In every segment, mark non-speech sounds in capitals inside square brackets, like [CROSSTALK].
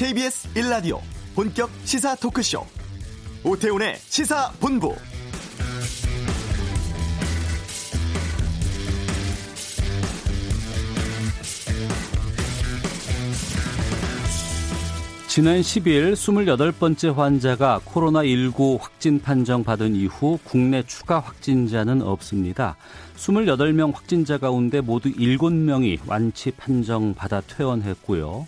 KBS 1라디오 본격 시사 토크쇼 오태훈의 시사본부 지난 10일 28번째 환자가 코로나19 확진 판정 받은 이후 국내 추가 확진자는 없습니다. 28명 확진자 가운데 모두 7명이 완치 판정받아 퇴원했고요.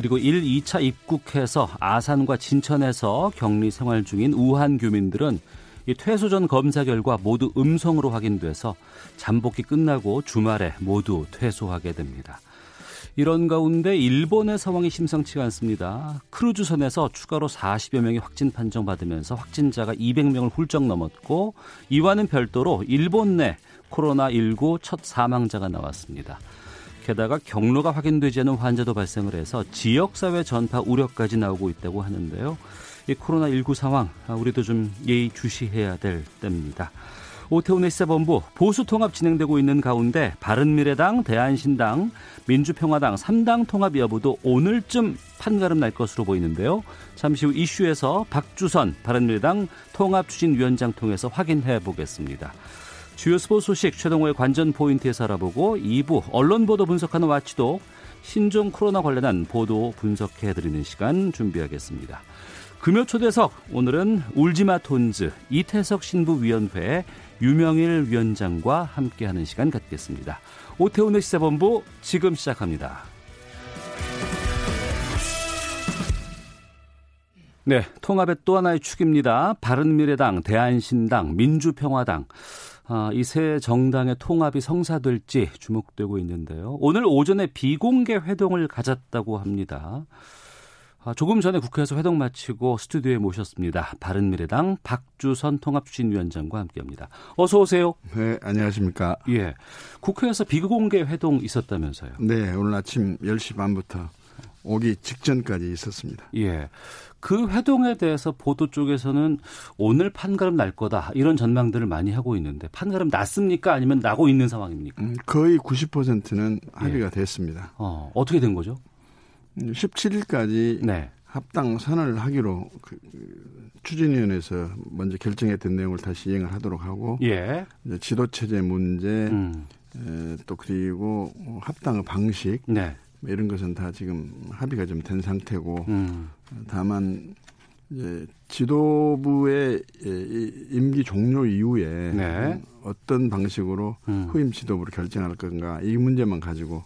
그리고 1, 2차 입국해서 아산과 진천에서 격리 생활 중인 우한 교민들은 이 퇴소 전 검사 결과 모두 음성으로 확인돼서 잠복기 끝나고 주말에 모두 퇴소하게 됩니다. 이런 가운데 일본의 상황이 심상치가 않습니다. 크루즈선에서 추가로 40여 명이 확진 판정받으면서 확진자가 200명을 훌쩍 넘었고 이와는 별도로 일본 내 코로나19 첫 사망자가 나왔습니다. 게다가 경로가 확인되지 않은 환자도 발생을 해서 지역사회 전파 우려까지 나오고 있다고 하는데요. 이 코로나19 상황 우리도 좀 예의 주시해야 될 때입니다. 오태훈의 시사본부 보수 통합 진행되고 있는 가운데 바른미래당, 대한신당, 민주평화당 3당 통합 여부도 오늘쯤 판가름 날 것으로 보이는데요. 잠시 후 이슈에서 박주선 바른미래당 통합추진위원장 통해서 확인해 보겠습니다. 주요 스포츠 소식 최동호의 관전 포인트에서 알아보고 2부 언론 보도 분석하는 와치도 신종 코로나 관련한 보도 분석해드리는 시간 준비하겠습니다. 금요 초대석 오늘은 울지마 톤즈 이태석 신부위원회 유명일 위원장과 함께하는 시간 갖겠습니다. 오태훈의 시사본부 지금 시작합니다. 네, 통합의 또 하나의 축입니다. 바른미래당, 대한신당, 민주평화당. 아, 이세 정당의 통합이 성사될지 주목되고 있는데요. 오늘 오전에 비공개 회동을 가졌다고 합니다. 아, 조금 전에 국회에서 회동 마치고 스튜디오에 모셨습니다. 바른미래당 박주선 통합추진위원장과 함께합니다. 어서 오세요. 네, 안녕하십니까. 예, 국회에서 비공개 회동 있었다면서요? 네, 오늘 아침 10시 반부터 오기 직전까지 있었습니다. 예. 그 회동에 대해서 보도 쪽에서는 오늘 판가름 날 거다 이런 전망들을 많이 하고 있는데 판가름 났습니까 아니면 나고 있는 상황입니까? 음, 거의 90%는 합의가 예. 됐습니다. 어, 어떻게 된 거죠? 17일까지 네. 합당 선언을 하기로 그, 추진위원회에서 먼저 결정했던 내용을 다시 이행을 하도록 하고 예. 지도 체제 문제 음. 에, 또 그리고 합당의 방식 네. 뭐 이런 것은 다 지금 합의가 좀 된 상태고 음. 다만 이제 지도부의 임기 종료 이후에 네. 어떤 방식으로 음. 후임 지도부를 결정할 건가 이 문제만 가지고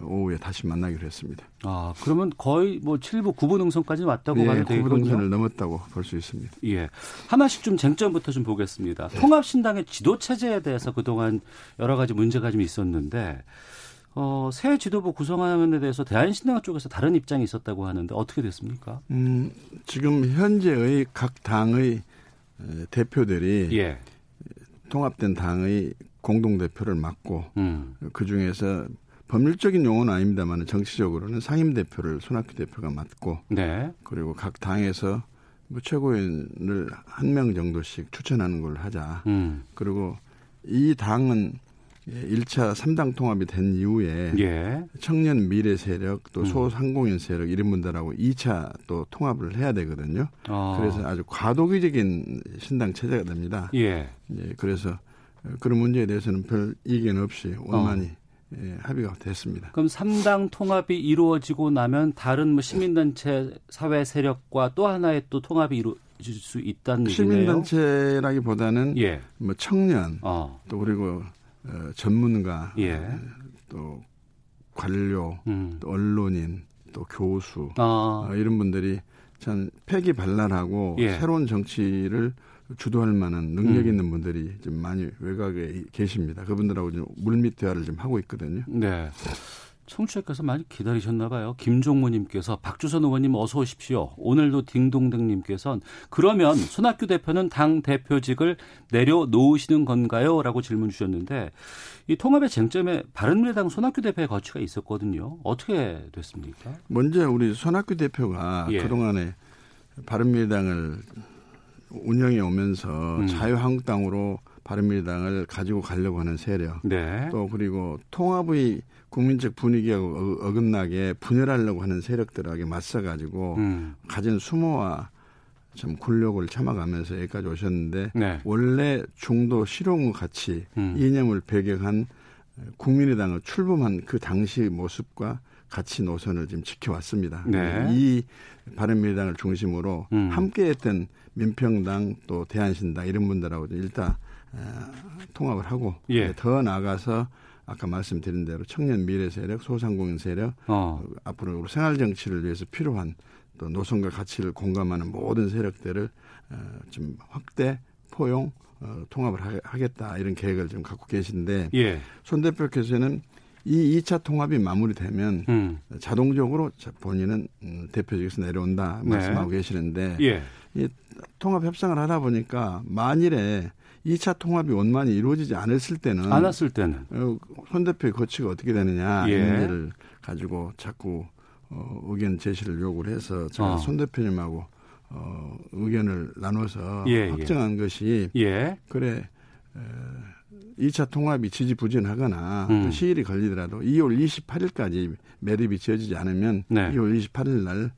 오후에 다시 만나기로 했습니다. 아, 그러면 거의 뭐 7부 9부 능선까지 왔다고 예, 봐도 되겠군요. 9부 능선을 넘었다고 볼 수 있습니다. 예. 하나씩 좀 쟁점부터 좀 보겠습니다. 네. 통합신당의 지도 체제에 대해서 그동안 여러 가지 문제가 좀 있었는데 어, 새 지도부 구성안에 대해서 대한신당 쪽에서 다른 입장이 있었다고 하는데 어떻게 됐습니까? 음, 지금 현재의 각 당의 대표들이 예. 통합된 당의 공동 대표를 맡고 음. 그 중에서 법률적인 용어는 아닙니다만 정치적으로는 상임 대표를 손학규 대표가 맡고 네. 그리고 각 당에서 뭐 최고위원을 한 명 정도씩 추천하는 걸 하자. 음. 그리고 이 당은 1차 3당 통합이 된 이후에 예. 청년 미래 세력 또 음. 소상공인 세력 이런 분들하고 2차 또 통합을 해야 되거든요. 어. 그래서 아주 과도기적인 신당 체제가 됩니다. 예. 예. 그래서 그런 문제에 대해서는 별 이견 없이 원만히 어. 예, 합의가 됐습니다. 그럼 3당 통합이 이루어지고 나면 다른 뭐 시민단체 사회 세력과 또 하나의 또 통합이 이루어질 수 있다는 얘기네요. 시민단체라기보다는 예. 뭐 청년 어. 또 그리고 어, 전문가 예. 또 관료 음. 또 언론인 또 교수 아. 어, 이런 분들이 참 폐기 발랄하고 예. 새로운 정치를 주도할 만한 능력 음. 있는 분들이 좀 많이 외곽에 계십니다. 그분들하고 좀 물밑 대화를 좀 하고 있거든요. 네. 청취자께서 많이 기다리셨나 봐요. 김종무님께서 박주선 의원님 어서 오십시오. 오늘도 딩동댕님께서는 그러면 손학규 대표는 당 대표직을 내려놓으시는 건가요? 라고 질문 주셨는데 이 통합의 쟁점에 바른미래당 손학규 대표의 거취가 있었거든요. 어떻게 됐습니까? 먼저 우리 손학규 대표가 예. 그동안에 바른미래당을 운영해 오면서 음. 자유한국당으로 바른미래당을 가지고 가려고 하는 세력, 네. 또 그리고 통합의 국민적 분위기하고 어긋나게 분열하려고 하는 세력들에게 맞서가지고 음. 가진 수모와 참 굴욕을 참아가면서 여기까지 오셨는데 네. 원래 중도 실용의 가치 음. 이념을 배경한 국민의당을 출범한 그 당시 모습과 가치 노선을 지금 지켜왔습니다. 네. 이 바른미래당을 중심으로 음. 함께했던 민평당 또 대한신당 이런 분들하고 일단 어, 통합을 하고 예. 더 나아가서 아까 말씀드린 대로 청년 미래 세력, 소상공인 세력, 어. 앞으로 생활 정치를 위해서 필요한 또 노선과 가치를 공감하는 모든 세력들을 어, 좀 확대 포용 어, 통합을 하겠다 이런 계획을 좀 갖고 계신데 예. 손 대표께서는 이 2차 통합이 마무리되면 음. 자동적으로 본인은 음, 대표직에서 내려온다 네. 말씀하고 네. 계시는데 예. 이 통합 협상을 하다 보니까 만일에 2차 통합이 원만히 이루어지지 않았을 때는 않았을 때는 어, 손 대표의 거취가 어떻게 되느냐 예. 이 문제를 가지고 자꾸 어, 의견 제시를 요구를 해서 제가 어. 손 대표님하고 어, 의견을 나눠서 예, 예. 확정한 예. 것이 예. 그래 에, 2차 통합이 지지부진하거나 음. 시일이 걸리더라도 2월 28일까지 매립이 지어지지 않으면 네. 2월 28일 날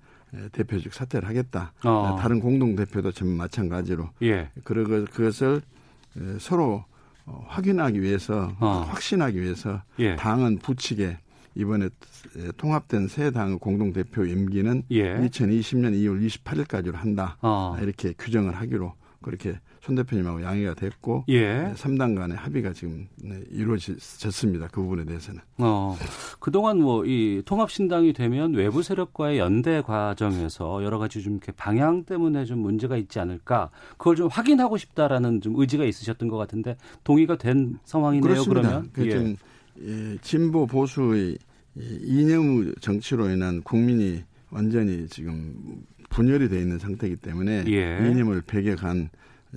대표직 사퇴를 하겠다. 어. 다른 공동 대표도 전 마찬가지로. 예. 그리고 그것을 서로 어, 확인하기 위해서 어. 확신하기 위해서 예. 당은 부칙에 이번에 통합된 새 당의 공동 대표 임기는 예. 2020년 2월 28일까지로 한다. 어. 이렇게 규정을 하기로 그렇게 손 대표님하고 양해가 됐고 예. 3당 간의 합의가 지금 네, 이루어졌습니다. 그 부분에 대해서는. 어, 그동안 뭐 이 통합신당이 되면 외부 세력과의 연대 과정에서 여러 가지 좀 이렇게 방향 때문에 좀 문제가 있지 않을까 그걸 좀 확인하고 싶다라는 좀 의지가 있으셨던 것 같은데 동의가 된 상황이네요. 그렇습니다. 그러면 그 예. 예, 진보 보수의 이념 정치로 인한 국민이 완전히 지금 분열이 돼 있는 상태이기 때문에 예. 이념을 배격한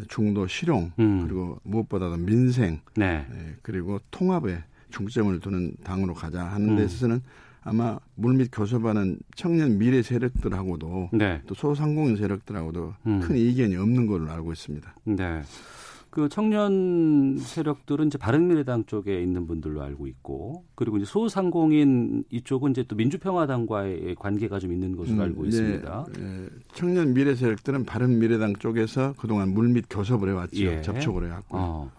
중도 실용 음. 그리고 무엇보다도 민생 네. 예, 그리고 통합에 중점을 두는 당으로 가자 하는 데 음. 있어서는 아마 물밑 교섭하는 청년 미래 세력들하고도 네. 또 소상공인 세력들하고도 음. 큰 이견이 없는 걸로 알고 있습니다. 네. 그 청년 세력들은 이제 바른미래당 쪽에 있는 분들로 알고 있고 그리고 이제 소상공인 이쪽은 이제 또 민주평화당과의 관계가 좀 있는 것으로 음, 알고 네, 있습니다. 네, 청년 미래 세력들은 바른미래당 쪽에서 그동안 물밑 교섭을 해왔죠. 예. 접촉을 해왔고. 어.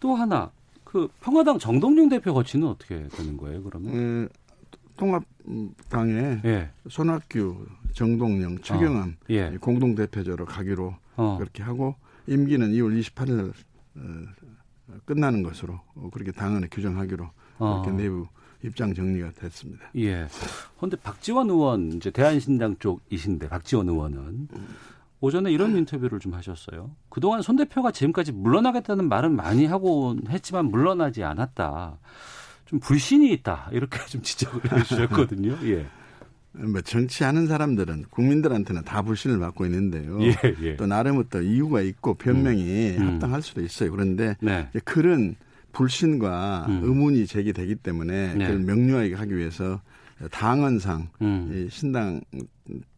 또 하나 그 평화당 정동영 대표 거치는 어떻게 되는 거예요? 그러면? 음, 통합당에 예. 손학규, 정동영, 최경환 어. 예. 공동 대표자로 가기로 어. 그렇게 하고 임기는 2월 28일 날 어, 끝나는 것으로 그렇게 당헌에 규정하기로 어. 그렇게 내부 입장 정리가 됐습니다. 예. 그런데 박지원 의원 이제 대한신당 쪽이신데 박지원 의원은 오전에 이런 인터뷰를 좀 하셨어요. 그동안 손 대표가 지금까지 물러나겠다는 말은 많이 하고 했지만 물러나지 않았다. 좀 불신이 있다. 이렇게 [LAUGHS] 좀 지적을 해 주셨거든요. 예. 뭐 정치하는 사람들은 국민들한테는 다 불신을 받고 있는데요. 예, 예. 또 나름의 또 이유가 있고 변명이 음. 음. 합당할 수도 있어요. 그런데 네. 그런 불신과 음. 의문이 제기되기 때문에 네. 그걸 명료하게 하기 위해서 당헌상 음. 신당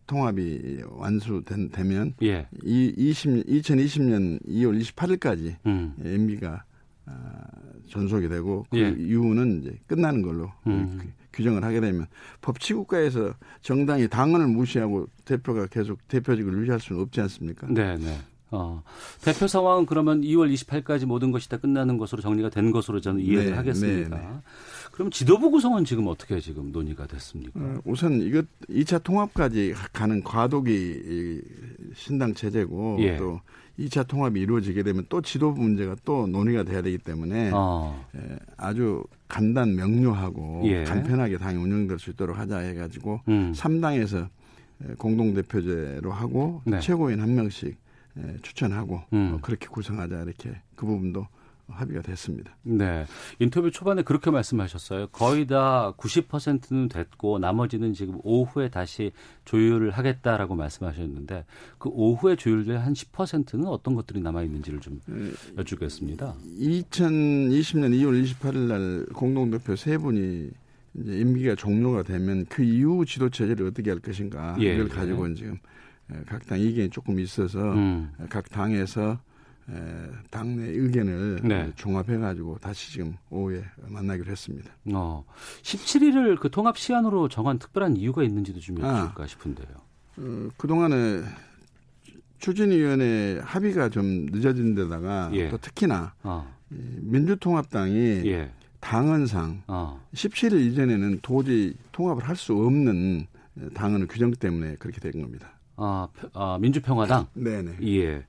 통합이 완수되면 예. 이 20, 2020년 2월 28일까지 음. MB가 아, 전속이 되고 그 예. 이후는 이제 끝나는 걸로 음. 규정을 하게 되면 법치국가에서 정당이 당헌을 무시하고 대표가 계속 대표직을 유지할 수는 없지 않습니까? 네, 네. 어, 대표 상황은 그러면 2월 28일까지 모든 것이 다 끝나는 것으로 정리가 된 것으로 저는 이해를 네, 하겠습니다. 네, 네. 그럼 지도부 구성은 지금 어떻게 지금 논의가 됐습니까? 어, 우선 이것 2차 통합까지 가는 과도기 신당 체제고 예. 또 2차 통합이 이루어지게 되면 또 지도부 문제가 또 논의가 돼야 되기 때문에 어. 예, 아주 간단 명료하고 예. 간편하게 당이 운영될 수 있도록 하자 해가지고 음. 3당에서 공동 대표제로 하고 네. 최고인 한 명씩 예, 추천하고 음. 어, 그렇게 구성하자 이렇게 그 부분도 합의가 됐습니다. 네. 인터뷰 초반에 그렇게 말씀하셨어요. 거의 다 90%는 됐고 나머지는 지금 오후에 다시 조율을 하겠다라고 말씀하셨는데 그 오후에 조율될 한 10%는 어떤 것들이 남아 있는지를 좀 여쭙겠습니다. 2020년 2월 28일 날 공동 대표 세 분이 이제 임기가 종료가 되면 그 이후 지도 체제를 어떻게 할 것인가 예, 이걸 예. 가지고 지금 각 당 이견이 조금 있어서 음. 각 당에서 당내 의견을 네. 종합해가지고 다시 지금 오후에 만나기로 했습니다. 어, 17일을 그 통합 시한으로 정한 특별한 이유가 있는지도 좀 여쭐까 아, 싶은데요. 어, 그동안에 추진위원회 합의가 좀 늦어진 데다가 예. 또 특히나 어. 민주통합당이 예. 당헌상 어. 17일 이전에는 도저히 통합을 할 수 없는 당헌 규정 때문에 그렇게 된 겁니다. 아, 아 민주평화당? [LAUGHS] 네네. 예.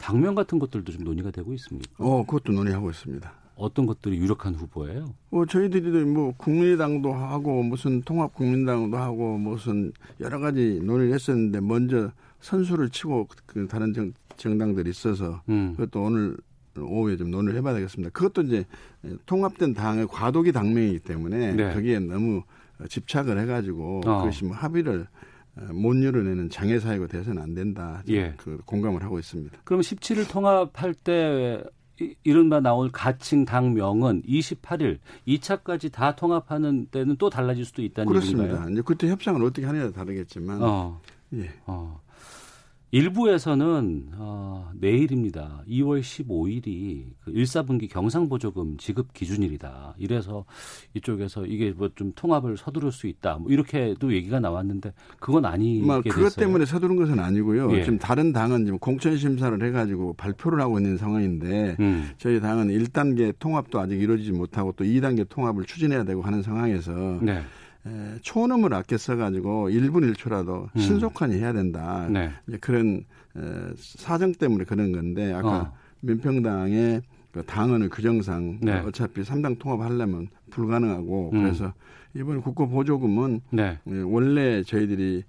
당면 같은 것들도 좀 논의가 되고 있습니까? 어, 그것도 논의하고 있습니다. 어떤 것들이 유력한 후보예요? 어, 저희들이 뭐 국민의당도 하고 무슨 통합국민당도 하고 무슨 여러 가지 논의를 했었는데 먼저 선수를 치고 그 다른 정, 정당들이 있어서 음. 그것도 오늘 오후에 좀 논의를 해봐야 되겠습니다. 그것도 이제 통합된 당의 과도기 당명이기 때문에 네. 거기에 너무 집착을 해가지고 어. 그것이 뭐 합의를 못 이뤄내는 장애 사유가 돼서는 안 된다. 예. 그 공감을 하고 있습니다. 그럼 17일 통합할 때 이른바 나올 가칭 당명은 28일 2차까지 다 통합하는 때는 또 달라질 수도 있다는 그렇습니다. 얘기인가요? 이제 그때 협상을 어떻게 하느냐에 다르겠지만 어. 예. 어. 일부에서는 어, 내일입니다. 2월 15일이 그 1사분기 경상보조금 지급 기준일이다. 이래서 이쪽에서 이게 뭐 좀 통합을 서두를 수 있다. 뭐 이렇게도 얘기가 나왔는데 그건 아니게 뭐 그것 됐어요. 때문에 서두른 것은 아니고요. 예. 지금 다른 당은 지금 공천 심사를 해가지고 발표를 하고 있는 상황인데 음. 저희 당은 1단계 통합도 아직 이루어지지 못하고 또 2단계 통합을 추진해야 되고 하는 상황에서. 네. 에, 초음을 아껴 써가지고 1분 1초라도 음. 신속하게 해야 된다. 네. 그런 에, 사정 때문에 그런 건데 아까 어. 민평당의 그 당헌의 규정상 네. 어차피 3당 통합하려면 불가능하고 음. 그래서 이번 국고 보조금은 네. 원래 저희들이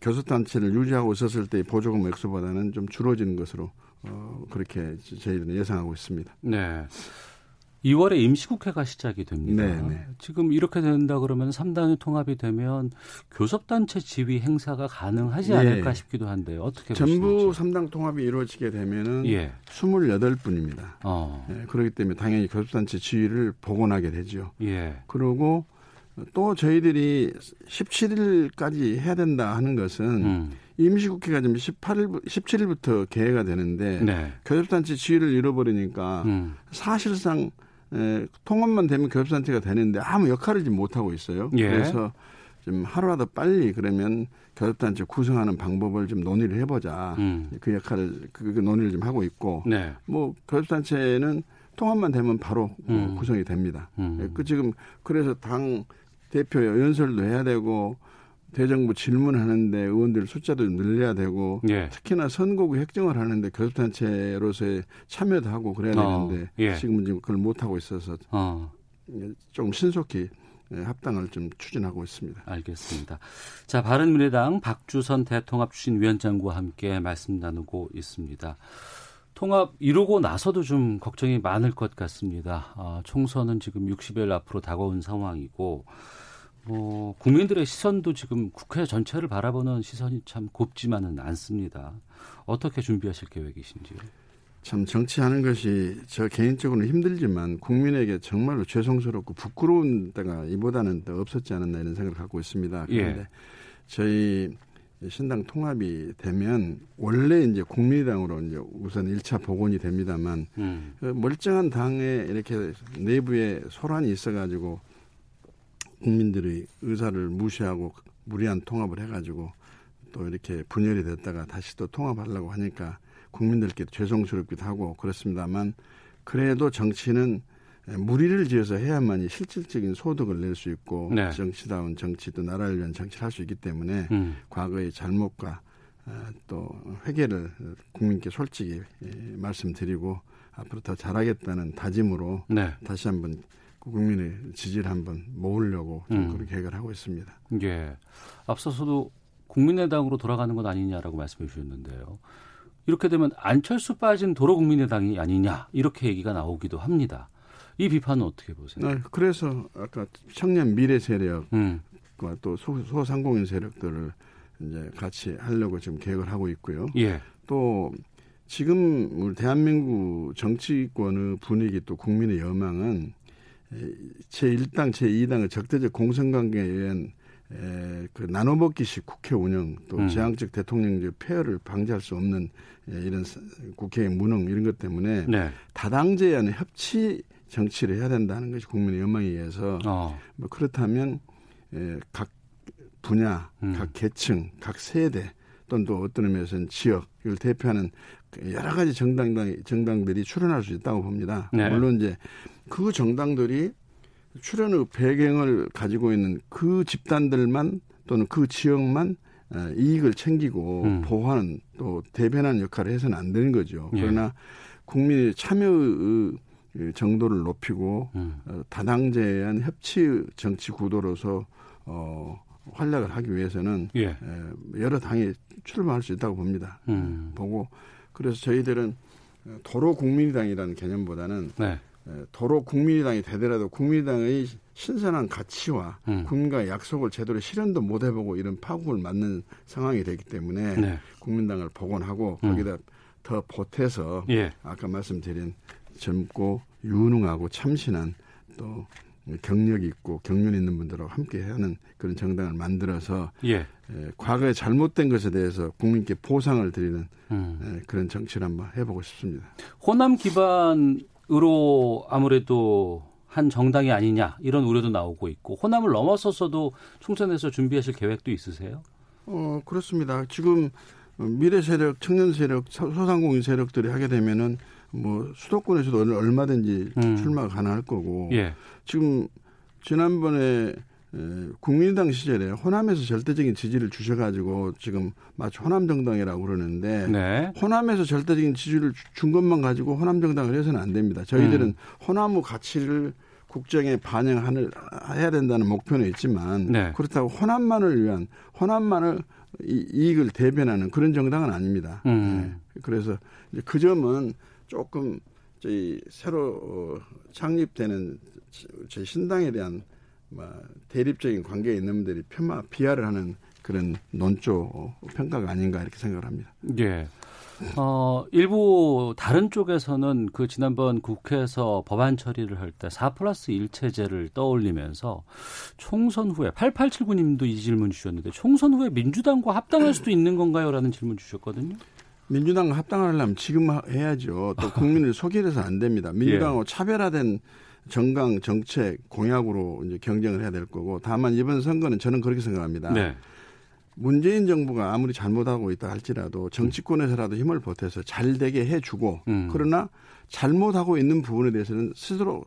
교섭단체를 유지하고 있었을 때 보조금 액수보다는 좀 줄어지는 것으로 어, 그렇게 저희들은 예상하고 있습니다. 네. 2월에 임시국회가 시작이 됩니다. 네네. 네. 지금 이렇게 된다 그러면 3당이 통합이 되면 교섭단체 지위 행사가 가능하지 예. 않을까 싶기도 한데 어떻게 전부 보시는지. 3당 통합이 이루어지게 되면은 예. 28분입니다. 어. 예, 그렇기 때문에 당연히 교섭단체 지위를 복원하게 되죠. 예. 그리고 또 저희들이 17일까지 해야 된다 하는 것은 음. 임시국회가 지금 18일, 17일부터 개회가 되는데 네. 교섭단체 지위를 잃어버리니까 음. 사실상 에, 통합만 되면 교섭단체가 되는데 아무 역할을 지금 못 하고 있어요. 예. 그래서 좀 하루라도 빨리 그러면 교섭단체 구성하는 방법을 좀 논의를 해보자. 음. 그 역할을 그, 그 논의를 좀 하고 있고 네. 뭐 교섭단체는 통합만 되면 바로 음. 구성이 됩니다. 음. 예, 그 지금 그래서 당 대표 연설도 해야 되고 대정부 질문하는데 의원들 숫자도 늘려야 되고 예. 특히나 선거구 획정을 하는데 교섭단체로서의 참여도 하고 그래야 어, 되는데 예. 지금은 지금 그걸 못 하고 있어서 어. 좀 신속히 합당을 좀 추진하고 있습니다. 알겠습니다. 자, 바른미래당 박주선 대통합 추진위원장과 함께 말씀 나누고 있습니다. 통합 이루고 나서도 좀 걱정이 많을 것 같습니다. 아, 총선은 지금 60일 앞으로 다가온 상황이고 뭐 국민들의 시선도 지금 국회 전체를 바라보는 시선이 참 곱지만은 않습니다. 어떻게 준비하실 계획이신지요? 참 정치하는 것이 저 개인적으로는 힘들지만 국민에게 정말로 죄송스럽고 부끄러운 때가 이보다는 더 없었지 않았나 이런 생각을 갖고 있습니다. 예. 그런데 예. 저희 신당 통합이 되면 원래 이제 국민의당으로 이제 우선 1차 복원이 됩니다만 음. 그 멀쩡한 당에 이렇게 내부에 소란이 있어가지고 국민들의 의사를 무시하고 무리한 통합을 해가지고 또 이렇게 분열이 됐다가 다시 또 통합하려고 하니까 국민들께 죄송스럽기도 하고 그렇습니다만 그래도 정치는 무리를 지어서 해야만이 실질적인 소득을 낼 수 있고 네. 정치다운 정치 또 나라를 위한 정치를 할 수 있기 때문에 음. 과거의 잘못과 어, 또 회개를 국민께 솔직히 예, 말씀드리고 앞으로 더 잘하겠다는 다짐으로 네. 다시 한번 국민의 지지를 한번 모으려고 음. 그렇게 계획을 하고 있습니다. 예. 앞서서도 국민의당으로 돌아가는 것 아니냐라고 말씀해 주셨는데요. 이렇게 되면 안철수 빠진 도로 국민의당이 아니냐 이렇게 얘기가 나오기도 합니다. 이 비판은 어떻게 보세요? 네, 그래서 아까 청년 미래 세력과 음. 또 소, 소상공인 세력들을 이제 같이 하려고 지금 계획을 하고 있고요. 예. 또 지금 우리 대한민국 정치권의 분위기 또 국민의 여망은 제1당, 제2당의 적대적 공생관계에 의한 에, 그 나눠먹기식 국회 운영 또 음. 제왕적 대통령적 폐허를 방지할 수 없는 에, 이런 국회의 무능 이런 것 때문에 네. 다당제와는 협치 정치를 해야 된다는 것이 국민의 연망에 의해서 어. 뭐 그렇다면 에, 각 분야, 음. 각 계층, 각 세대 또는 또 어떤 의미에서는 지역을 대표하는 여러 가지 정당 정당들이 출연할 수 있다고 봅니다. 네. 물론 이제 그 정당들이 출연의 배경을 가지고 있는 그 집단들만 또는 그 지역만 어, 이익을 챙기고 음. 보호하는 또 대변하는 역할을 해서는 안 되는 거죠. 예. 그러나 국민의 참여의 정도를 높이고 음. 어, 다당제한 협치 정치 구도로서 어, 활약을 하기 위해서는 예. 여러 당이 출마할 수 있다고 봅니다. 음. 보고 그래서 저희들은 도로 국민의당이라는 개념보다는 네. 도로 국민의당이 되더라도 국민의당의 신선한 가치와 음. 국민과의 약속을 제대로 실현도 못 해보고 이런 파국을 맞는 상황이 되기 때문에 네. 국민당을 복원하고 음. 거기다 더 보태서 예. 아까 말씀드린 젊고 유능하고 참신한 또 경력이 있고 경륜 있는 분들하고 함께 하는 그런 정당을 만들어서 예. 에, 과거에 잘못된 것에 대해서 국민께 보상을 드리는 음. 에, 그런 정치를 한번 해보고 싶습니다. 호남 기반으로 아무래도 한 정당이 아니냐 이런 우려도 나오고 있고 호남을 넘어서서도 총선에서 준비하실 계획도 있으세요? 어 그렇습니다. 지금 미래 세력, 청년 세력, 소상공인 세력들이 하게 되면은 뭐 수도권에서도 얼마든지 음. 출마가 가능할 거고 예. 지금 지난번에 국민의당 시절에 호남에서 절대적인 지지를 주셔가지고 지금 마치 호남 정당이라고 그러는데 네. 호남에서 절대적인 지지를 준 것만 가지고 호남 정당을 해서는 안 됩니다. 저희들은 음. 호남의 가치를 국정에 반영하는 해야 된다는 목표는 있지만 네. 그렇다고 호남만을 위한 호남만을 이익을 대변하는 그런 정당은 아닙니다. 음. 네. 그래서 그 점은 조금 저희 새로 어, 창립되는 제 신당에 대한 뭐 대립적인 관계에 있는 분들이 폄하 비하를 하는 그런 논조 평가가 아닌가 이렇게 생각을 합니다. 예. 어, 일부 다른 쪽에서는 그 지난번 국회에서 법안 처리를 할 때 4 플러스 1 체제를 떠올리면서 총선 후에 8879님도 이 질문 주셨는데 총선 후에 민주당과 합당할 수도 있는 건가요? 라는 질문 주셨거든요. 민주당 합당하려면 지금 해야죠. 또 국민을 [LAUGHS] 속이려서 안 됩니다. 민주당하고 예. 차별화된 정강 정책 공약으로 이제 경쟁을 해야 될 거고 다만 이번 선거는 저는 그렇게 생각합니다. 네. 문재인 정부가 아무리 잘못하고 있다 할지라도 정치권에서라도 힘을 보태서 잘 되게 해주고 음. 그러나 잘못하고 있는 부분에 대해서는 스스로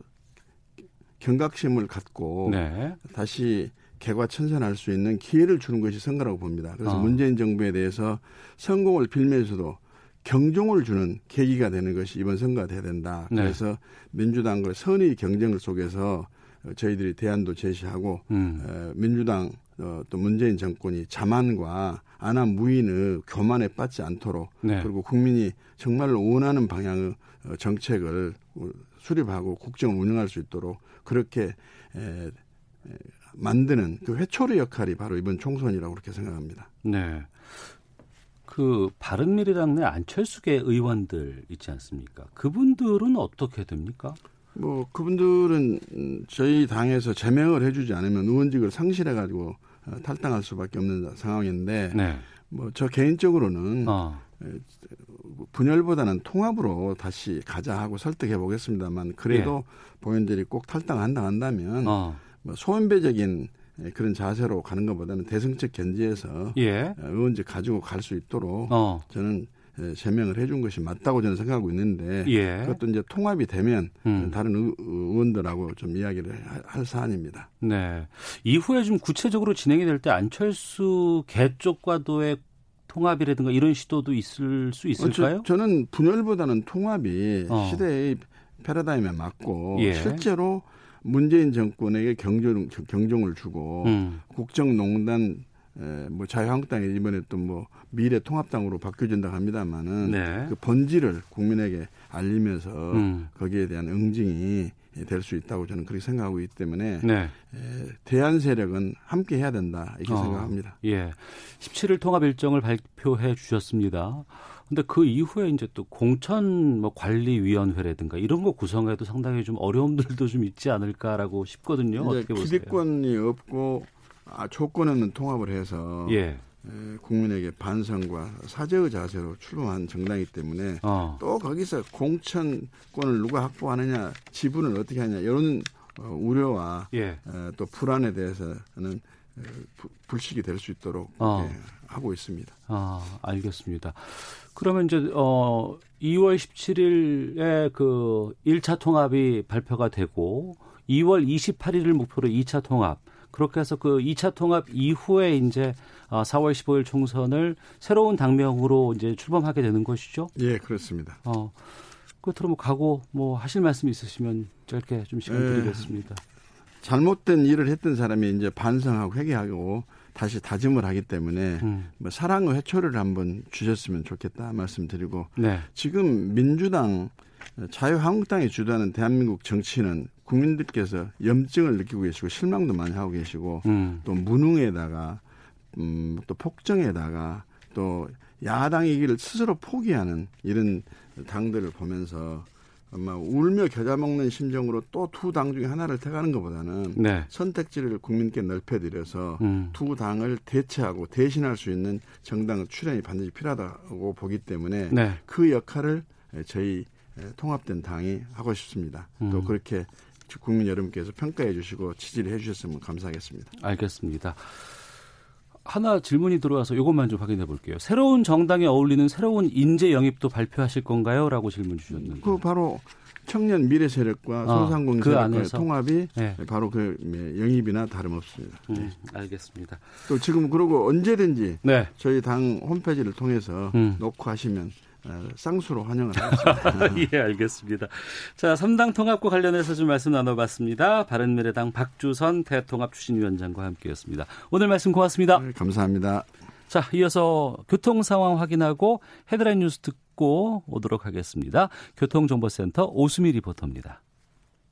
경각심을 갖고 네. 다시 개과천선할 수 있는 기회를 주는 것이 선거라고 봅니다. 그래서 어. 문재인 정부에 대해서 성공을 빌면서도 경종을 주는 계기가 되는 것이 이번 선거가 돼야 된다. 네. 그래서 민주당과 선의 경쟁을 속에서 저희들이 대안도 제시하고 음. 어, 민주당 어, 또 문재인 정권이 자만과 안한 무인의 교만에 빠지지 않도록 네. 그리고 국민이 정말로 원하는 방향의 어, 정책을 수립하고 국정을 운영할 수 있도록 그렇게 에, 에, 만드는 그 회초리 역할이 바로 이번 총선이라고 그렇게 생각합니다. 네. 그 바른미래당 내 안철수계 의원들 있지 않습니까? 그분들은 어떻게 됩니까? 뭐 그분들은 저희 당에서 제명을 해주지 않으면 의원직을 상실해 가지고 어, 탈당할 수밖에 없는 상황인데 네. 뭐저 개인적으로는 어. 분열보다는 통합으로 다시 가자 하고 설득해 보겠습니다만 그래도 예. 본인들이 꼭 탈당한다 한다면 어. 뭐 소원배적인 그런 자세로 가는 것보다는 대승적 견지에서 예. 의원직 가지고 갈 수 있도록 어. 저는 제명을 해준 것이 맞다고 저는 생각하고 있는데 예. 그것도 이제 통합이 되면 음. 다른 의원들하고 좀 이야기를 할 사안입니다. 네. 이후에 좀 구체적으로 진행이 될 때 안철수 개 쪽과도의 통합이라든가 이런 시도도 있을 수 있을까요? 어, 저, 는 분열보다는 통합이 어. 시대의 패러다임에 맞고 예. 실제로 문재인 정권에게 경종, 경종을 주고 음. 국정농단 에, 뭐 자유한국당이 이번에 또 뭐 미래통합당으로 바뀌어진다 합니다만은 네. 그 본질을 국민에게 알리면서 음. 거기에 대한 응징이 될 수 있다고 저는 그렇게 생각하고 있기 때문에 네. 에, 대한 세력은 함께 해야 된다 이렇게 어, 생각합니다. 예. 17일 통합 일정을 발표해 주셨습니다. 근데 그 이후에 이제 또 공천 뭐 관리위원회라든가 이런 거 구성해도 상당히 좀 어려움들도 좀 있지 않을까라고 싶거든요. 어떻게 보세요? 기득권이 없고 아, 조건 없는 통합을 해서 예. 국민에게 반성과 사죄의 자세로 출범한 정당이기 때문에 어. 또 거기서 공천권을 누가 확보하느냐 지분을 어떻게 하냐 이런 어, 우려와 예. 또 불안에 대해서는 불식이 될 수 있도록 어. 하고 있습니다. 아 알겠습니다. 그러면 이제 어 2월 17일에 그 1차 통합이 발표가 되고 2월 28일을 목표로 2차 통합 그렇게 해서 그 2차 통합 이후에 이제 4월 어, 15일 총선을 새로운 당명으로 이제 출범하게 되는 것이죠. 예, 그렇습니다. 어. 끝으로 뭐 가고 뭐 하실 말씀 있으시면 짧게 좀 시간 예. 드리겠습니다. 잘못된 일을 했던 사람이 이제 반성하고 회개하고 다시 다짐을 하기 때문에 음. 뭐 사랑의 회초를 한번 주셨으면 좋겠다 말씀드리고 네. 지금 민주당 자유한국당이 주도하는 대한민국 정치는 국민들께서 염증을 느끼고 계시고 실망도 많이 하고 계시고 음. 또 무능에다가 음, 또 폭정에다가 또 야당이기를 스스로 포기하는 이런 당들을 보면서 아마 울며 겨자 먹는 심정으로 또 두 당 중에 하나를 택하는 것보다는 네. 선택지를 국민께 넓혀드려서 음. 두 당을 대체하고 대신할 수 있는 정당 출연이 반드시 필요하다고 보기 때문에 네. 그 역할을 저희 통합된 당이 하고 싶습니다. 음. 또 그렇게 국민 여러분께서 평가해 주시고 지지를 해 주셨으면 감사하겠습니다. 알겠습니다. 하나 질문이 들어와서 이것만 좀 확인해 볼게요. 새로운 정당에 어울리는 새로운 인재 영입도 발표하실 건가요? 라고 질문 주셨는데. 그 바로 청년 미래 세력과 아, 소상공인 그 통합이 네. 바로 그 영입이나 다름없습니다. 음, 네. 알겠습니다. 또 지금 그러고 언제든지 네. 저희 당 홈페이지를 통해서 음. 녹화하시면 어, 쌍수로 환영을 하겠습니다. [LAUGHS] 예, 알겠습니다. 자, 3당 통합과 관련해서 좀 말씀 나눠봤습니다. 바른미래당 박주선 대통합 추진위원장과 함께했습니다. 오늘 말씀 고맙습니다. 네, 감사합니다. 자, 이어서 교통 상황 확인하고 헤드라인 뉴스 듣고 오도록 하겠습니다. 교통정보센터 오수미 리포터입니다.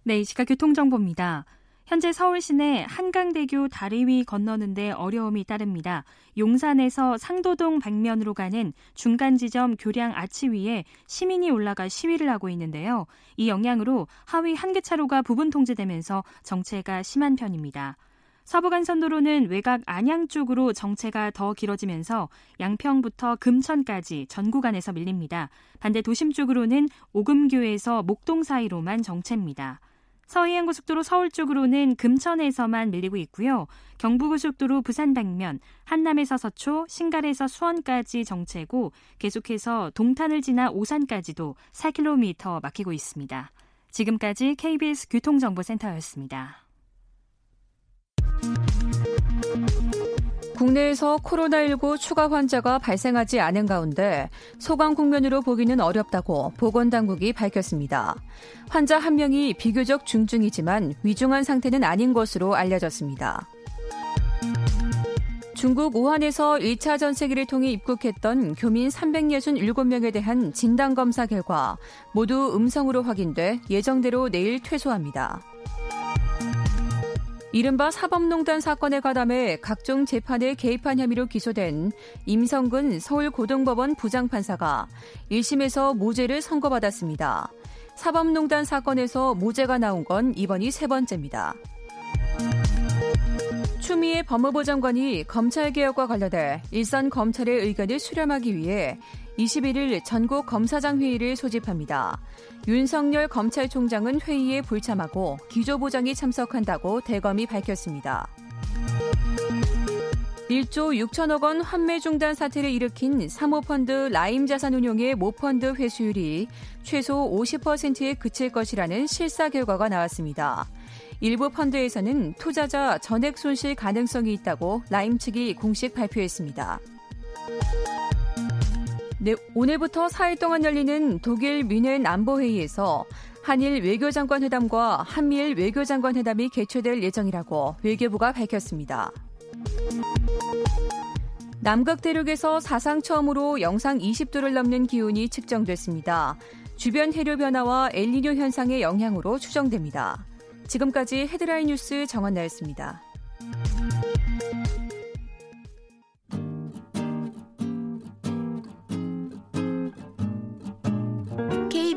네, 이 시각 교통정보입니다. 현재 서울 시내 한강대교 다리 위 건너는데 어려움이 따릅니다. 용산에서 상도동 방면으로 가는 중간 지점 교량 아치 위에 시민이 올라가 시위를 하고 있는데요. 이 영향으로 하위 한개 차로가 부분 통제되면서 정체가 심한 편입니다. 서부간선도로는 외곽 안양 쪽으로 정체가 더 길어지면서 양평부터 금천까지 전 구간에서 밀립니다. 반대 도심 쪽으로는 오금교에서 목동 사이로만 정체입니다. 서해안고속도로 서울 쪽으로는 금천에서만 밀리고 있고요. 경부고속도로 부산 방면 한남에서 서초, 신갈에서 수원까지 정체고 계속해서 동탄을 지나 오산까지도 4km 막히고 있습니다. 지금까지 KBS 교통정보센터였습니다. 국내에서 코로나19 추가 환자가 발생하지 않은 가운데 소강 국면으로 보기는 어렵다고 보건당국이 밝혔습니다. 환자 한 명이 비교적 중증이지만 위중한 상태는 아닌 것으로 알려졌습니다. 중국 우한에서 1차 전세기를 통해 입국했던 교민 367명에 대한 진단검사 결과 모두 음성으로 확인돼 예정대로 내일 퇴소합니다. 이른바 사법농단 사건에 가담해 각종 재판에 개입한 혐의로 기소된 임성근 서울고등법원 부장판사가 1심에서 무죄를 선고받았습니다. 사법농단 사건에서 무죄가 나온 건 이번이 세 번째입니다. 추미애 법무부 장관이 검찰개혁과 관련해 일선 검찰의 의견을 수렴하기 위해 21일 전국 검사장 회의를 소집합니다. 윤석열 검찰총장은 회의에 불참하고 기조부장이 참석한다고 대검이 밝혔습니다. 1조 6천억 원 환매 중단 사태를 일으킨 사모펀드 라임 자산운용의 모펀드 회수율이 최소 50%에 그칠 것이라는 실사 결과가 나왔습니다. 일부 펀드에서는 투자자 전액 손실 가능성이 있다고 라임 측이 공식 발표했습니다. 네, 오늘부터 4일 동안 열리는 독일 뮌헨 안보회의에서 한일 외교장관 회담과 한미일 외교장관 회담이 개최될 예정이라고 외교부가 밝혔습니다. 남극 대륙에서 사상 처음으로 영상 20도를 넘는 기온이 측정됐습니다. 주변 해류 변화와 엘니뇨 현상의 영향으로 추정됩니다. 지금까지 헤드라인 뉴스 정한나였습니다.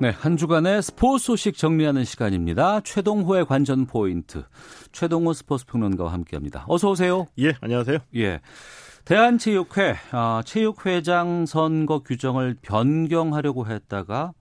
네, 한 주간의 스포츠 소식 정리하는 시간입니다. 최동호의 관전 포인트. 최동호 스포츠 평론가와 함께 합니다. 어서 오세요. 예, 안녕하세요. 예. 대한체육회 아, 체육회장 선거 규정을 변경하려고 했다가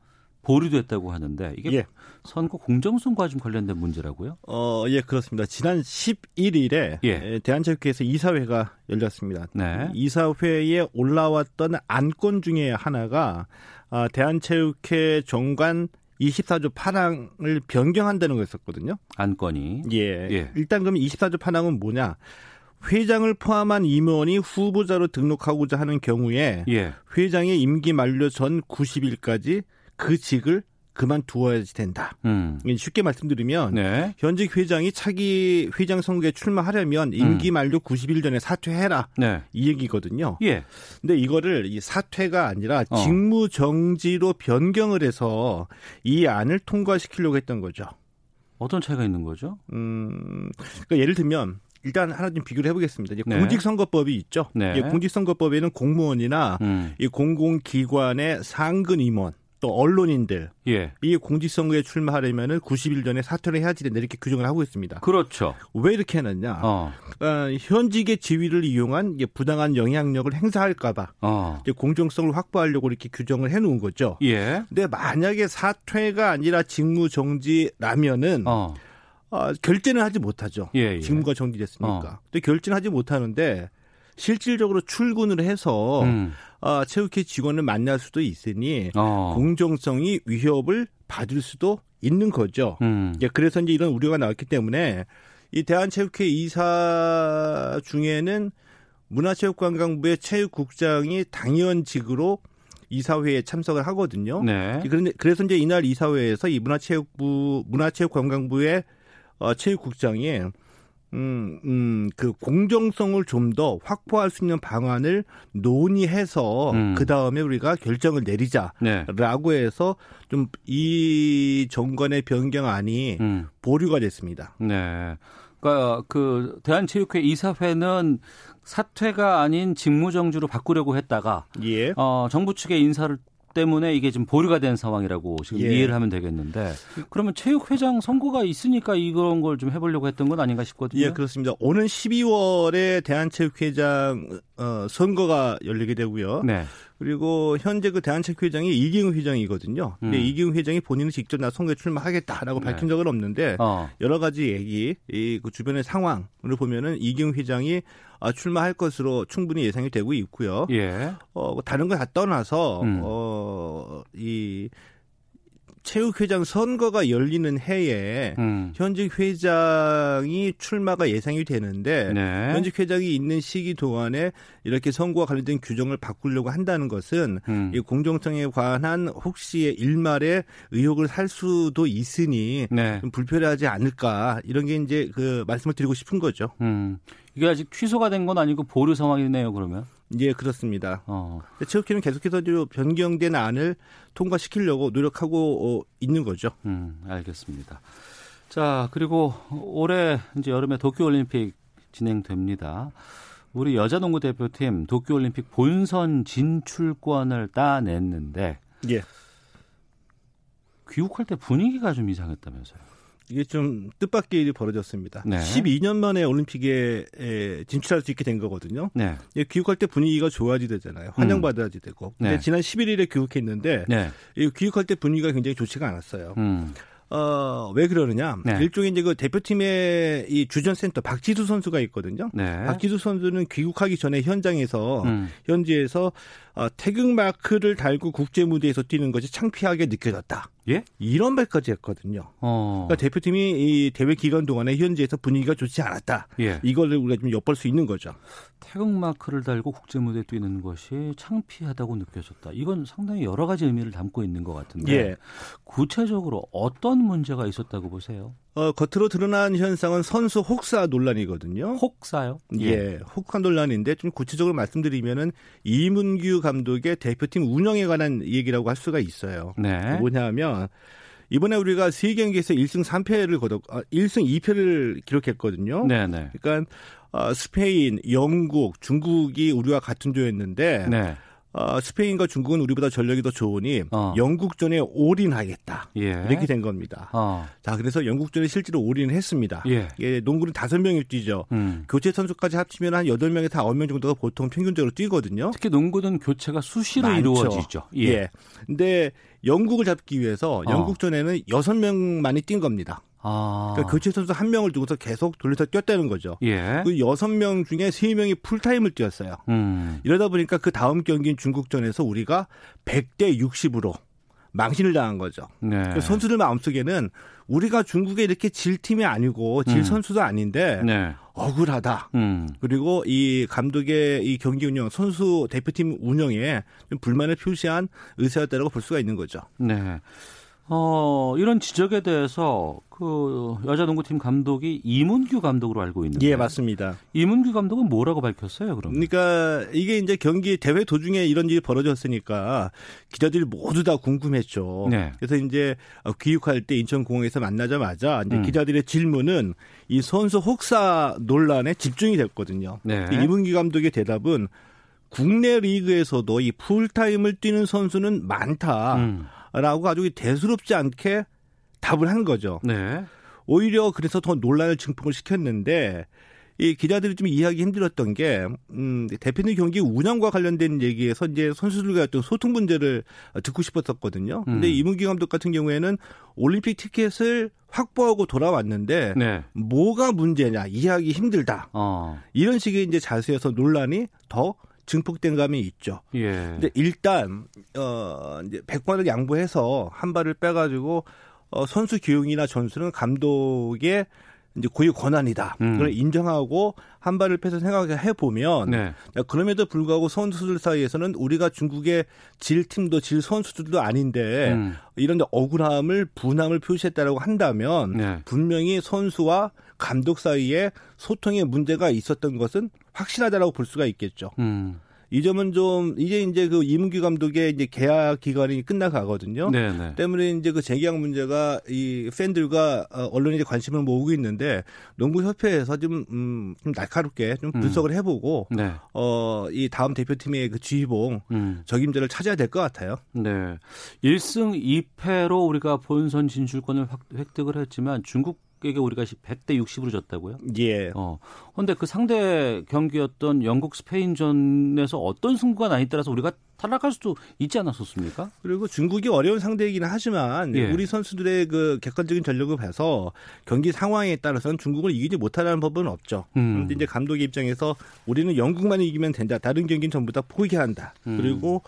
보류됐다고 하는데 이게 예. 선거 공정성과 좀 관련된 문제라고요? 어, 예, 그렇습니다. 지난 11일에 예. 대한체육회에서 이사회가 열렸습니다. 네. 이사회에 올라왔던 안건 중에 하나가 아, 대한체육회 정관 24조 8항을 변경한다는 거였었거든요. 안건이. 예. 예. 일단 그럼 24조 8항은 뭐냐? 회장을 포함한 임원이 후보자로 등록하고자 하는 경우에 예. 회장의 임기 만료 전 90일까지 그 직을 그만두어야 된다. 음. 쉽게 말씀드리면 네. 현직 회장이 차기 회장 선거에 출마하려면 임기 음. 만료 90일 전에 사퇴해라. 네. 이 얘기거든요. 예. 근데 이거를 이 사퇴가 아니라 어. 직무 정지로 변경을 해서 이 안을 통과시키려고 했던 거죠. 어떤 차이가 있는 거죠? 음. 그러니까 예를 들면 일단 하나 좀 비교를 해보겠습니다. 이제 네. 공직선거법이 있죠. 네. 공직선거법에는 공무원이나 음. 이 공공기관의 상근 임원 또 언론인들 예. 이 공직선거에 출마하려면은 90일 전에 사퇴를 해야지 된다 이렇게 규정을 하고 있습니다. 그렇죠. 왜 이렇게 해놨냐? 어. 어, 현직의 지위를 이용한 부당한 영향력을 행사할까봐 어. 공정성을 확보하려고 이렇게 규정을 해놓은 거죠. 예. 근데 만약에 사퇴가 아니라 직무 정지라면은 어. 어, 결제는 하지 못하죠. 예, 예. 직무가 정지됐으니까. 어. 근데 결제는 하지 못하는데 실질적으로 출근을 해서 음. 어, 체육회 직원을 만날 수도 있으니 어. 공정성이 위협을 받을 수도 있는 거죠. 음. 그래서 이제 이런 우려가 나왔기 때문에 이 대한체육회 이사 중에는 문화체육관광부의 체육국장이 당연직으로 이사회에 참석을 하거든요. 네. 그런데 그래서 이제 이날 이사회에서 이 문화체육부 문화체육관광부의 어, 체육국장이 음, 음, 그 공정성을 좀 더 확보할 수 있는 방안을 논의해서 음. 그 다음에 우리가 결정을 내리자라고 네. 해서 좀 이 정권의 변경안이 음. 보류가 됐습니다. 네. 그러니까 그 대한체육회 이사회는 사퇴가 아닌 직무정지로 바꾸려고 했다가 예. 어, 정부 측의 인사를 때문에 이게 좀 보류가 된 상황이라고 지금 예. 이해를 하면 되겠는데 그러면 체육회장 선거가 있으니까 이런 걸 좀 해보려고 했던 건 아닌가 싶거든요. 예, 그렇습니다. 오는 12월에 대한체육회장 어, 선거가 열리게 되고요. 네. 그리고 현재 그 대한체육회장이 이기웅 회장이거든요. 근데 음. 이기웅 회장이 본인은 직접 나 선거에 출마하겠다라고 네. 밝힌 적은 없는데 어. 여러 가지 얘기, 이 그 주변의 상황을 보면은 이기웅 회장이 아, 출마할 것으로 충분히 예상이 되고 있고요. 예. 어, 다른 걸 다 떠나서 음. 어, 이 체육회장 선거가 열리는 해에 음. 현직 회장이 출마가 예상이 되는데 네. 현직 회장이 있는 시기 동안에 이렇게 선거와 관련된 규정을 바꾸려고 한다는 것은 음. 이 공정성에 관한 혹시의 일말의 의혹을 살 수도 있으니 네. 좀 불편하지 않을까 이런 게 이제 그 말씀을 드리고 싶은 거죠. 음. 이게 아직 취소가 된 건 아니고 보류 상황이네요, 그러면. 예, 그렇습니다. 어. 체육회는 계속해서 변경된 안을 통과시키려고 노력하고 어, 있는 거죠. 음, 알겠습니다. 자, 그리고 올해 이제 여름에 도쿄올림픽 진행됩니다. 우리 여자 농구 대표팀 도쿄올림픽 본선 진출권을 따냈는데, 예. 귀국할 때 분위기가 좀 이상했다면서요? 이게 좀 뜻밖의 일이 벌어졌습니다. 네. 12년 만에 올림픽에 진출할 수 있게 된 거거든요. 네. 귀국할 때 분위기가 좋아지 되잖아요. 환영받아야지 되고. 근데 네. 지난 11일에 귀국했는데 네. 귀국할 때 분위기가 굉장히 좋지가 않았어요. 음. 어, 왜 그러느냐. 네. 일종의 이제 그 대표팀의 이 주전센터 박지수 선수가 있거든요. 네. 박지수 선수는 귀국하기 전에 현장에서 음. 현지에서 어, 태극 마크를 달고 국제 무대에서 뛰는 것이 창피하게 느껴졌다. 예? 이런 말까지 했거든요. 어. 그러니까 대표팀이 이 대회 기간 동안에 현지에서 분위기가 좋지 않았다. 예. 이걸 우리가 좀 엿볼 수 있는 거죠. 태극 마크를 달고 국제 무대에 뛰는 것이 창피하다고 느껴졌다. 이건 상당히 여러 가지 의미를 담고 있는 것 같은데 예. 구체적으로 어떤 문제가 있었다고 보세요? 어, 겉으로 드러난 현상은 선수 혹사 논란이거든요. 혹사요? 예, 예 혹사 논란인데 좀 구체적으로 말씀드리면은 이문규 감독의 대표팀 운영에 관한 얘기라고 할 수가 있어요. 네. 뭐냐면 이번에 우리가 세 경기에서 1승 3패를 거뒀, 아, 1승 2패를 기록했거든요. 네네. 네. 그러니까 어, 스페인, 영국, 중국이 우리와 같은 조였는데 네. 어, 스페인과 중국은 우리보다 전력이 더 좋으니 어. 영국전에 올인하겠다. 예. 이렇게 된 겁니다. 어. 자, 그래서 영국전에 실제로 올인을 했습니다. 예. 예 농구는 다섯 명이 뛰죠. 음. 교체 선수까지 합치면 한 여덟 명에서 아홉 명 정도가 보통 평균적으로 뛰거든요. 특히 농구는 교체가 수시로 많죠. 이루어지죠. 예. 예. 근데 영국을 잡기 위해서 어. 영국 전에는 여섯 명만이 뛴 겁니다. 아. 그러니까 교체 선수 한 명을 두고서 계속 돌려서 뛰었다는 거죠. 예. 그 여섯 명 중에 세 명이 풀타임을 뛰었어요. 음. 이러다 보니까 그 다음 경기인 중국전에서 우리가 100대 60으로 망신을 당한 거죠. 네. 그 선수들 마음속에는 우리가 중국에 이렇게 질 팀이 아니고 질 음. 선수도 아닌데 네. 억울하다. 음. 그리고 이 감독의 이 경기 운영, 선수 대표팀 운영에 좀 불만을 표시한 의사였다고 볼 수가 있는 거죠. 네. 어, 이런 지적에 대해서 그 여자 농구팀 감독이 이문규 감독으로 알고 있는데. 예, 맞습니다. 이문규 감독은 뭐라고 밝혔어요, 그럼? 그러니까 이게 이제 경기 대회 도중에 이런 일이 벌어졌으니까 기자들이 모두 다 궁금했죠. 네. 그래서 이제 귀국할 때 인천공항에서 만나자마자 이제 음. 기자들의 질문은 이 선수 혹사 논란에 집중이 됐거든요. 네. 이문규 감독의 대답은 국내 리그에서도 이 풀타임을 뛰는 선수는 많다. 음. 라고 아주 대수롭지 않게 답을 한 거죠. 네. 오히려 그래서 더 논란을 증폭을 시켰는데 이 기자들이 좀 이해하기 힘들었던 게, 음, 대표팀 경기 운영과 관련된 얘기에서 이제 선수들과 어떤 소통 문제를 듣고 싶었었거든요. 근데 음. 이문기 감독 같은 경우에는 올림픽 티켓을 확보하고 돌아왔는데, 네. 뭐가 문제냐, 이해하기 힘들다. 어. 이런 식의 이제 자세에서 논란이 더 증폭된 감이 있죠. 예. 근데 일단 어 이제 100번을 양보해서 한 발을 빼 가지고 어 선수 교육이나 전술은 감독의 이제 고유 권한이다. 음. 그걸 인정하고 한 발을 빼서 생각해 보면 네. 그럼에도 불구하고 선수들 사이에서는 우리가 중국의 질 팀도 질 선수들도 아닌데 음. 이런 억울함을 분함을 표시했다라고 한다면 네. 분명히 선수와 감독 사이에 소통에 문제가 있었던 것은 확실하다라고 볼 수가 있겠죠. 음. 이 점은 좀 이제 이제 그 이문규 감독의 이제 계약 기간이 끝나가거든요. 네네. 네. 때문에 이제 그 재계약 문제가 이 팬들과 어, 언론이 이제 관심을 모으고 있는데 농구협회에서 좀, 음, 좀 날카롭게 좀 음. 분석을 음. 해보고 네. 어이 다음 대표팀의 그 지휘봉 음. 적임자를 찾아야 될 것 같아요. 네. 1승 2패로 우리가 본선 진출권을 획득을 했지만 중국 에게 우리가 100대 60으로 졌다고요? 예. 어. 근데 그 상대 경기였던 영국 스페인전에서 어떤 승부가 나에 따라서 우리가 탈락할 수도 있지 않았었습니까? 그리고 중국이 어려운 상대이기는 하지만 예. 우리 선수들의 그 객관적인 전력을 봐서 경기 상황에 따라서는 중국을 이기지 못하라는 법은 없죠. 음. 그런데 이제 감독의 입장에서 우리는 영국만 이기면 된다. 다른 경기는 전부 다 포기한다. 음. 그리고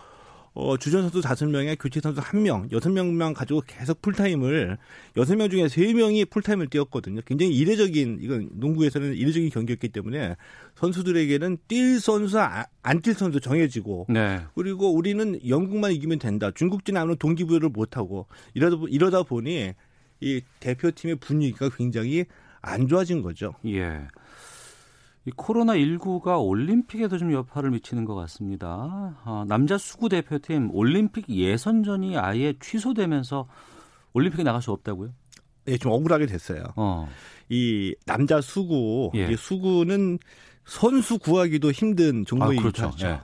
어, 주전 선수 다섯 명에 교체 선수 한 명, 여섯 명만 가지고 계속 풀타임을 여섯 명 중에 세 명이 풀타임을 뛰었거든요. 굉장히 이례적인 이건 농구에서는 이례적인 경기였기 때문에 선수들에게는 뛸 선수 안뛸 선수 정해지고 네. 그리고 우리는 영국만 이기면 된다. 중국진 않으면 동기부여를 못 하고 이러다 이러다 보니 이 대표팀의 분위기가 굉장히 안 좋아진 거죠. 예. 이 코로나19가 올림픽에도 좀 여파를 미치는 것 같습니다. 어, 남자 수구 대표팀 올림픽 예선전이 아예 취소되면서 올림픽에 나갈 수 없다고요? 예, 좀 억울하게 됐어요. 어. 이 남자 수구, 예. 수구는 선수 구하기도 힘든 종목이죠. 아, 그렇죠. 예.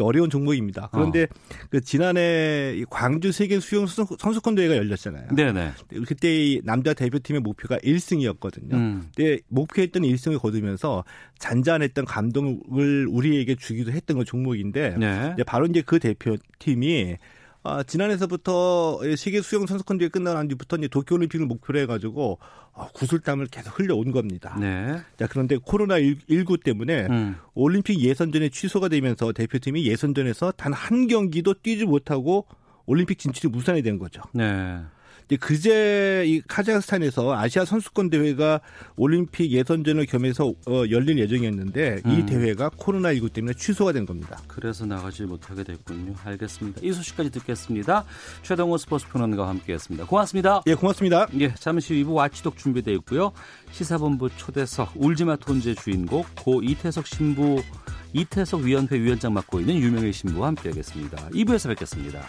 어려운 종목입니다. 그런데 어. 그 지난해 광주 세계 수영 선수권 대회가 열렸잖아요. 네네. 그때 남자 대표팀의 목표가 1승이었거든요. 음. 근데 목표했던 1승을 거두면서 잔잔했던 감동을 우리에게 주기도 했던 그 종목인데 네. 바로 이제 그 대표팀이 아, 지난해서부터 세계 수영 선수권 대회 끝난 뒤부터 이제 도쿄올림픽을 목표로 해가지고 어, 구슬땀을 계속 흘려온 겁니다. 네. 자 그런데 코로나 19 때문에 음. 올림픽 예선전에 취소가 되면서 대표팀이 예선전에서 단 한 경기도 뛰지 못하고 올림픽 진출이 무산이 된 거죠. 네. 이제 그제 이 카자흐스탄에서 아시아 선수권 대회가 올림픽 예선전을 겸해서 어, 열릴 예정이었는데 음. 이 대회가 코로나19 때문에 취소가 된 겁니다. 그래서 나가지 못하게 됐군요. 알겠습니다. 이 소식까지 듣겠습니다. 최동호 스포츠 평론가와 함께했습니다. 고맙습니다. 예, 고맙습니다. 예, 잠시 2부 와치독 준비되어 있고요. 시사본부 초대석 울지마 톤제 주인공 고 이태석 신부 이태석 위원회 위원장 맡고 있는 유명의 신부와 함께하겠습니다. 2부에서 뵙겠습니다.